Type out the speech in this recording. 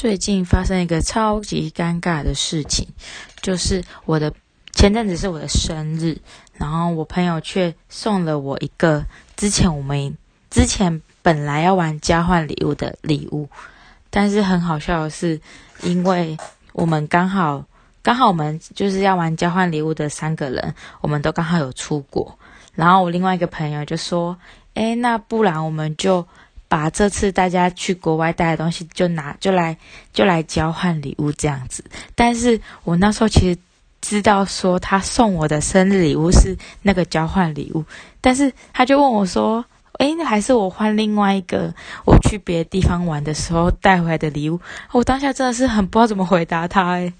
最近发生一个超级尴尬的事情，就是我的前阵子是我的生日，然后我朋友却送了我一个之前我们之前本来要玩交换礼物的礼物，但是很好笑的是，因为我们刚好刚好我们就是要玩交换礼物的三个人，我们都刚好有出国，然后我另外一个朋友就说：“诶，那不然我们就。”把这次大家去国外带的东西就拿就来就来交换礼物这样子，但是我那时候其实知道说他送我的生日礼物是那个交换礼物，但是他就问我说：“诶，那还是我换另外一个我去别的地方玩的时候带回来的礼物？”我当下真的是很不知道怎么回答他诶。